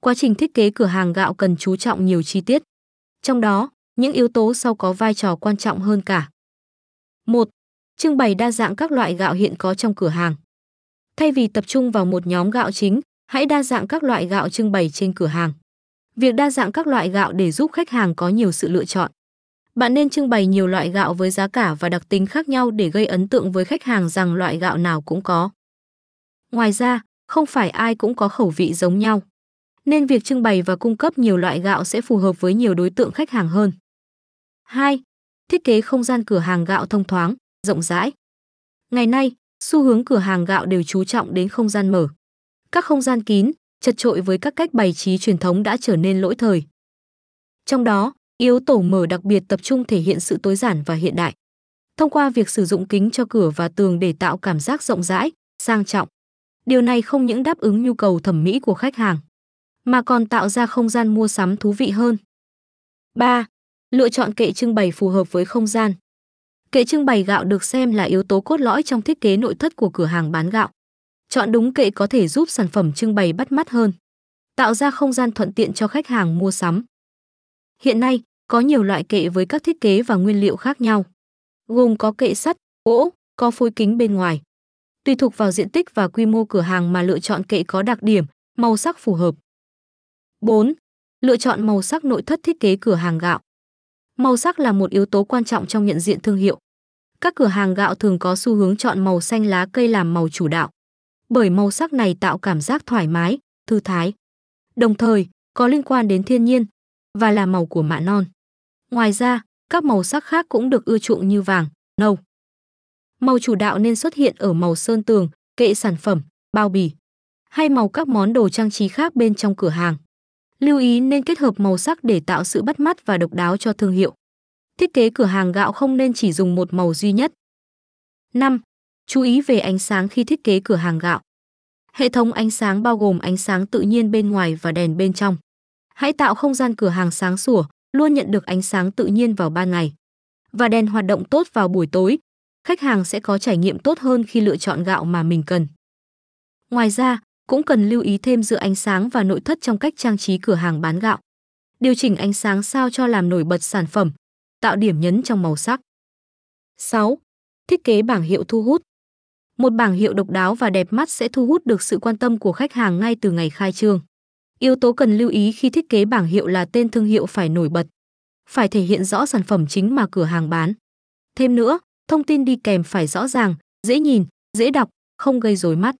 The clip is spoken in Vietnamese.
quá trình thiết kế cửa hàng gạo cần chú trọng nhiều chi tiết. Trong đó, những yếu tố sau có vai trò quan trọng hơn cả. 1. Trưng bày đa dạng các loại gạo hiện có trong cửa hàng. Thay vì tập trung vào một nhóm gạo chính, hãy đa dạng các loại gạo trưng bày trên cửa hàng. Việc đa dạng các loại gạo để giúp khách hàng có nhiều sự lựa chọn. Bạn nên trưng bày nhiều loại gạo với giá cả và đặc tính khác nhau để gây ấn tượng với khách hàng rằng loại gạo nào cũng có. Ngoài ra, không phải ai cũng có khẩu vị giống nhau. Nên việc trưng bày và cung cấp nhiều loại gạo sẽ phù hợp với nhiều đối tượng khách hàng hơn. 2. Thiết kế không gian cửa hàng gạo thông thoáng, rộng rãi. Ngày nay, xu hướng cửa hàng gạo đều chú trọng đến không gian mở. Các không gian kín, chật trội với các cách bày trí truyền thống đã trở nên lỗi thời. Trong đó, yếu tố mở đặc biệt tập trung thể hiện sự tối giản và hiện đại. Thông qua việc sử dụng kính cho cửa và tường để tạo cảm giác rộng rãi, sang trọng. Điều này không những đáp ứng nhu cầu thẩm mỹ của khách hàng, mà còn tạo ra không gian mua sắm thú vị hơn. 3. Lựa chọn kệ trưng bày phù hợp với không gian. Kệ trưng bày gạo được xem là yếu tố cốt lõi trong thiết kế nội thất của cửa hàng bán gạo. Chọn đúng kệ có thể giúp sản phẩm trưng bày bắt mắt hơn, tạo ra không gian thuận tiện cho khách hàng mua sắm. Hiện nay, có nhiều loại kệ với các thiết kế và nguyên liệu khác nhau, gồm có kệ sắt, gỗ, có phối kính bên ngoài. Tùy thuộc vào diện tích và quy mô cửa hàng mà lựa chọn kệ có đặc điểm, màu sắc phù hợp. 4. Lựa chọn màu sắc nội thất thiết kế cửa hàng gạo. Màu sắc là một yếu tố quan trọng trong nhận diện thương hiệu. Các cửa hàng gạo thường có xu hướng chọn màu xanh lá cây làm màu chủ đạo, bởi màu sắc này tạo cảm giác thoải mái, thư thái. Đồng thời, có liên quan đến thiên nhiên và là màu của mạ non. Ngoài ra, các màu sắc khác cũng được ưa chuộng như vàng, nâu. Màu chủ đạo nên xuất hiện ở màu sơn tường, kệ sản phẩm, bao bì hay màu các món đồ trang trí khác bên trong cửa hàng. Lưu ý nên kết hợp màu sắc để tạo sự bắt mắt và độc đáo cho thương hiệu. Thiết kế cửa hàng gạo không nên chỉ dùng một màu duy nhất. 5. Chú ý về ánh sáng khi thiết kế cửa hàng gạo. Hệ thống ánh sáng bao gồm ánh sáng tự nhiên bên ngoài và đèn bên trong. Hãy tạo không gian cửa hàng sáng sủa, luôn nhận được ánh sáng tự nhiên vào ban ngày và đèn hoạt động tốt vào buổi tối. Khách hàng sẽ có trải nghiệm tốt hơn khi lựa chọn gạo mà mình cần. Ngoài ra, cũng cần lưu ý thêm giữa ánh sáng và nội thất trong cách trang trí cửa hàng bán gạo. Điều chỉnh ánh sáng sao cho làm nổi bật sản phẩm, tạo điểm nhấn trong màu sắc. 6. Thiết kế bảng hiệu thu hút. Một bảng hiệu độc đáo và đẹp mắt sẽ thu hút được sự quan tâm của khách hàng ngay từ ngày khai trương. Yếu tố cần lưu ý khi thiết kế bảng hiệu là tên thương hiệu phải nổi bật, phải thể hiện rõ sản phẩm chính mà cửa hàng bán. Thêm nữa, thông tin đi kèm phải rõ ràng, dễ nhìn, dễ đọc, không gây rối mắt.